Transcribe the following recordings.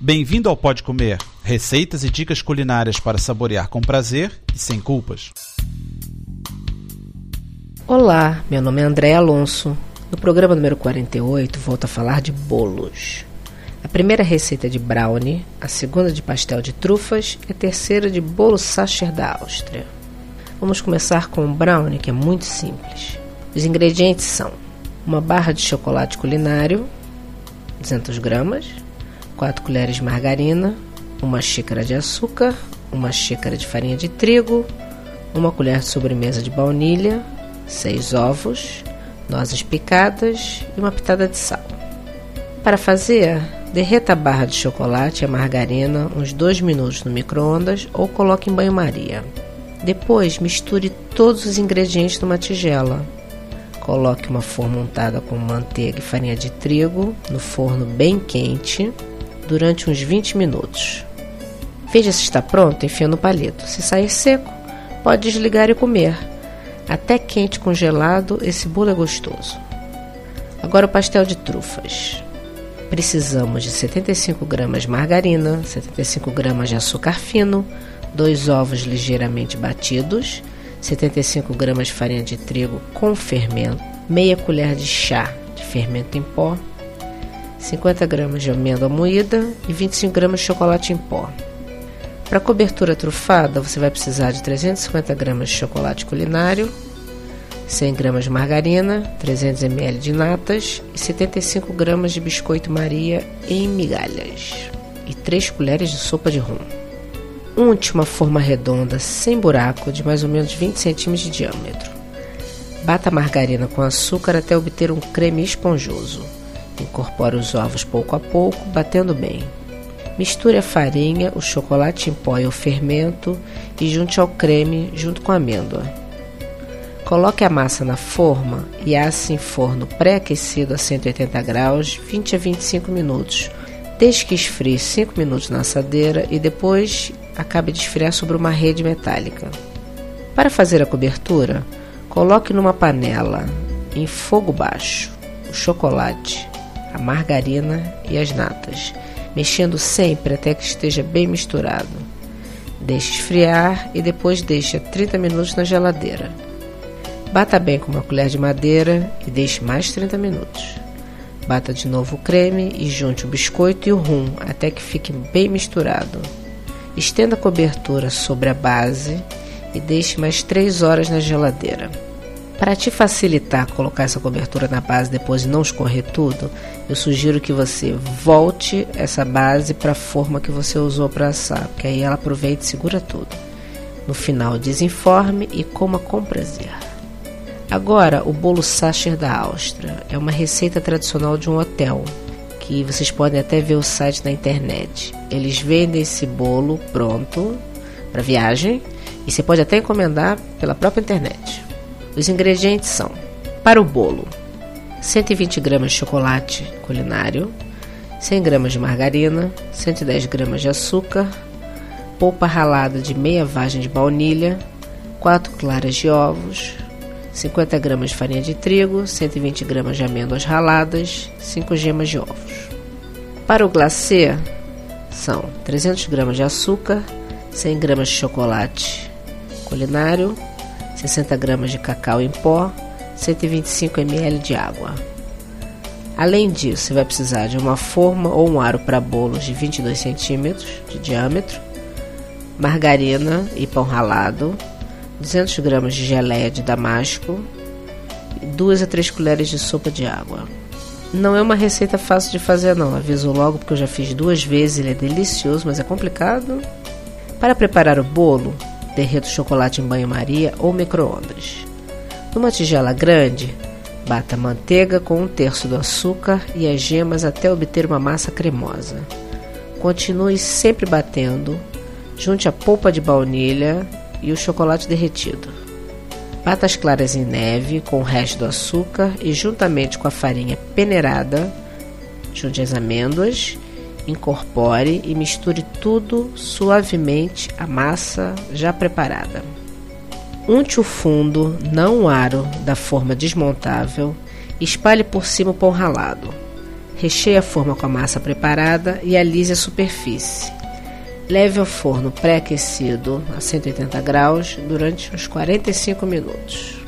Bem-vindo ao Pode Comer, receitas e dicas culinárias para saborear com prazer e sem culpas. Olá, meu nome é André Alonso. No programa número 48, volto a falar de bolos. A primeira receita é de brownie, a segunda de pastel de trufas e a terceira de bolo sacher da Áustria. Vamos começar com o brownie, que é muito simples. Os ingredientes são uma barra de chocolate culinário, 200 gramas, 4 colheres de margarina, uma xícara de açúcar, uma xícara de farinha de trigo, uma colher de sobremesa de baunilha, 6 ovos, nozes picadas e uma pitada de sal. Para fazer, derreta a barra de chocolate e a margarina uns 2 minutos no micro-ondas ou coloque em banho-maria. Depois, misture todos os ingredientes numa tigela. Coloque uma forma untada com manteiga e farinha de trigo no forno bem quente durante uns 20 minutos. Veja se está pronto, enfia no palito. Se sair seco, pode desligar e comer. Até quente congelado, esse bolo é gostoso. Agora o pastel de trufas. Precisamos de 75 gramas de margarina, 75 gramas de açúcar fino, dois ovos ligeiramente batidos, 75 gramas de farinha de trigo com fermento, meia colher de chá de fermento em pó, 50 gramas de amêndoa moída e 25 gramas de chocolate em pó. Para cobertura trufada, você vai precisar de 350 gramas de chocolate culinário, 100 gramas de margarina, 300 ml de natas e 75 gramas de biscoito Maria em migalhas e 3 colheres de sopa de rum. Uma forma redonda sem buraco de mais ou menos 20 cm de diâmetro. Bata a margarina com açúcar até obter um creme esponjoso. Incorpore os ovos pouco a pouco, batendo bem. Misture a farinha, o chocolate em pó e o fermento e junte ao creme junto com a amêndoa. Coloque a massa na forma e asse em forno pré-aquecido a 180 graus 20 a 25 minutos. Deixe que esfrie 5 minutos na assadeira e depois acabe de esfriar sobre uma rede metálica. Para fazer a cobertura, coloque numa panela em fogo baixo o chocolate, a margarina e as natas, mexendo sempre até que esteja bem misturado. Deixe esfriar e depois deixe 30 minutos na geladeira. Bata bem com uma colher de madeira e deixe mais 30 minutos. Bata de novo o creme e junte o biscoito e o rum até que fique bem misturado. Estenda a cobertura sobre a base e deixe mais 3 horas na geladeira. Para te facilitar colocar essa cobertura na base depois e não escorrer tudo, eu sugiro que você volte essa base para a forma que você usou para assar, porque aí ela aproveita e segura tudo. No final, desenforme e coma com prazer. Agora, o bolo Sacher da Áustria é uma receita tradicional de um hotel que vocês podem até ver o site na internet. Eles vendem esse bolo pronto para viagem e você pode até encomendar pela própria internet. Os ingredientes são: para o bolo, 120 gramas de chocolate culinário, 100 gramas de margarina, 110 gramas de açúcar, polpa ralada de meia vagem de baunilha, 4 claras de ovos, 50 gramas de farinha de trigo, 120 gramas de amêndoas raladas, 5 gemas de ovos. Para o glacê, são 300 gramas de açúcar, 100 gramas de chocolate culinário, 60 gramas de cacau em pó, 125 ml de água. Além disso, você vai precisar de uma forma ou um aro para bolos de 22 centímetros de diâmetro, margarina e pão ralado, 200 gramas de geleia de damasco e 2 a 3 colheres de sopa de água. Não é uma receita fácil de fazer não, aviso logo porque eu já fiz duas vezes, ele é delicioso, mas é complicado. Para preparar o bolo, derreta o chocolate em banho-maria ou micro-ondas. Numa tigela grande, bata a manteiga com um terço do açúcar e as gemas até obter uma massa cremosa. Continue sempre batendo, junte a polpa de baunilha e o chocolate derretido. Bata as claras em neve com o resto do açúcar e, juntamente com a farinha peneirada, junte as amêndoas, incorpore e misture tudo suavemente à massa já preparada. Unte o fundo, não o aro, da forma desmontável e espalhe por cima o pão ralado. Recheie a forma com a massa preparada e alise a superfície. Leve ao forno pré-aquecido a 180 graus durante uns 45 minutos.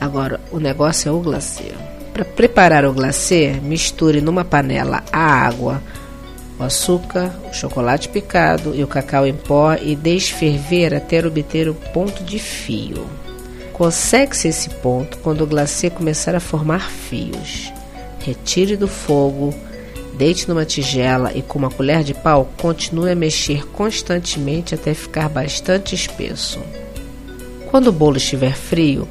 Agora, o negócio é o glacê. Para preparar o glacê, misture numa panela a água, o açúcar, o chocolate picado e o cacau em pó e deixe ferver até obter o ponto de fio. Consegue-se esse ponto quando o glacê começar a formar fios. Retire do fogo, deite numa tigela e com uma colher de pau continue a mexer constantemente até ficar bastante espesso. Quando o bolo estiver frio,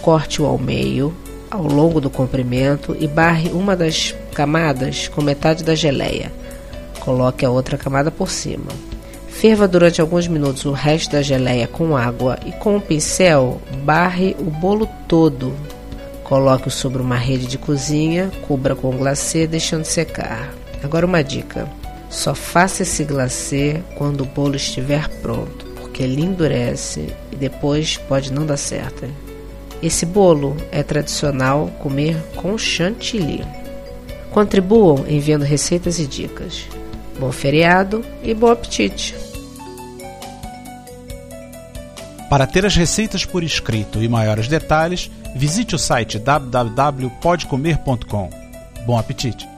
corte-o ao meio, ao longo do comprimento e barre uma das camadas com metade da geleia. Coloque a outra camada por cima. Ferva durante alguns minutos o resto da geleia com água e com um pincel barre o bolo todo. Coloque-o sobre uma rede de cozinha, cubra com glacê, deixando secar. Agora uma dica: só faça esse glacê quando o bolo estiver pronto, porque ele endurece e depois pode não dar certo. Esse bolo é tradicional comer com chantilly. Contribuam enviando receitas e dicas. Bom feriado e bom apetite! Para ter as receitas por escrito e maiores detalhes, visite o site www.podcomer.com. Bom apetite!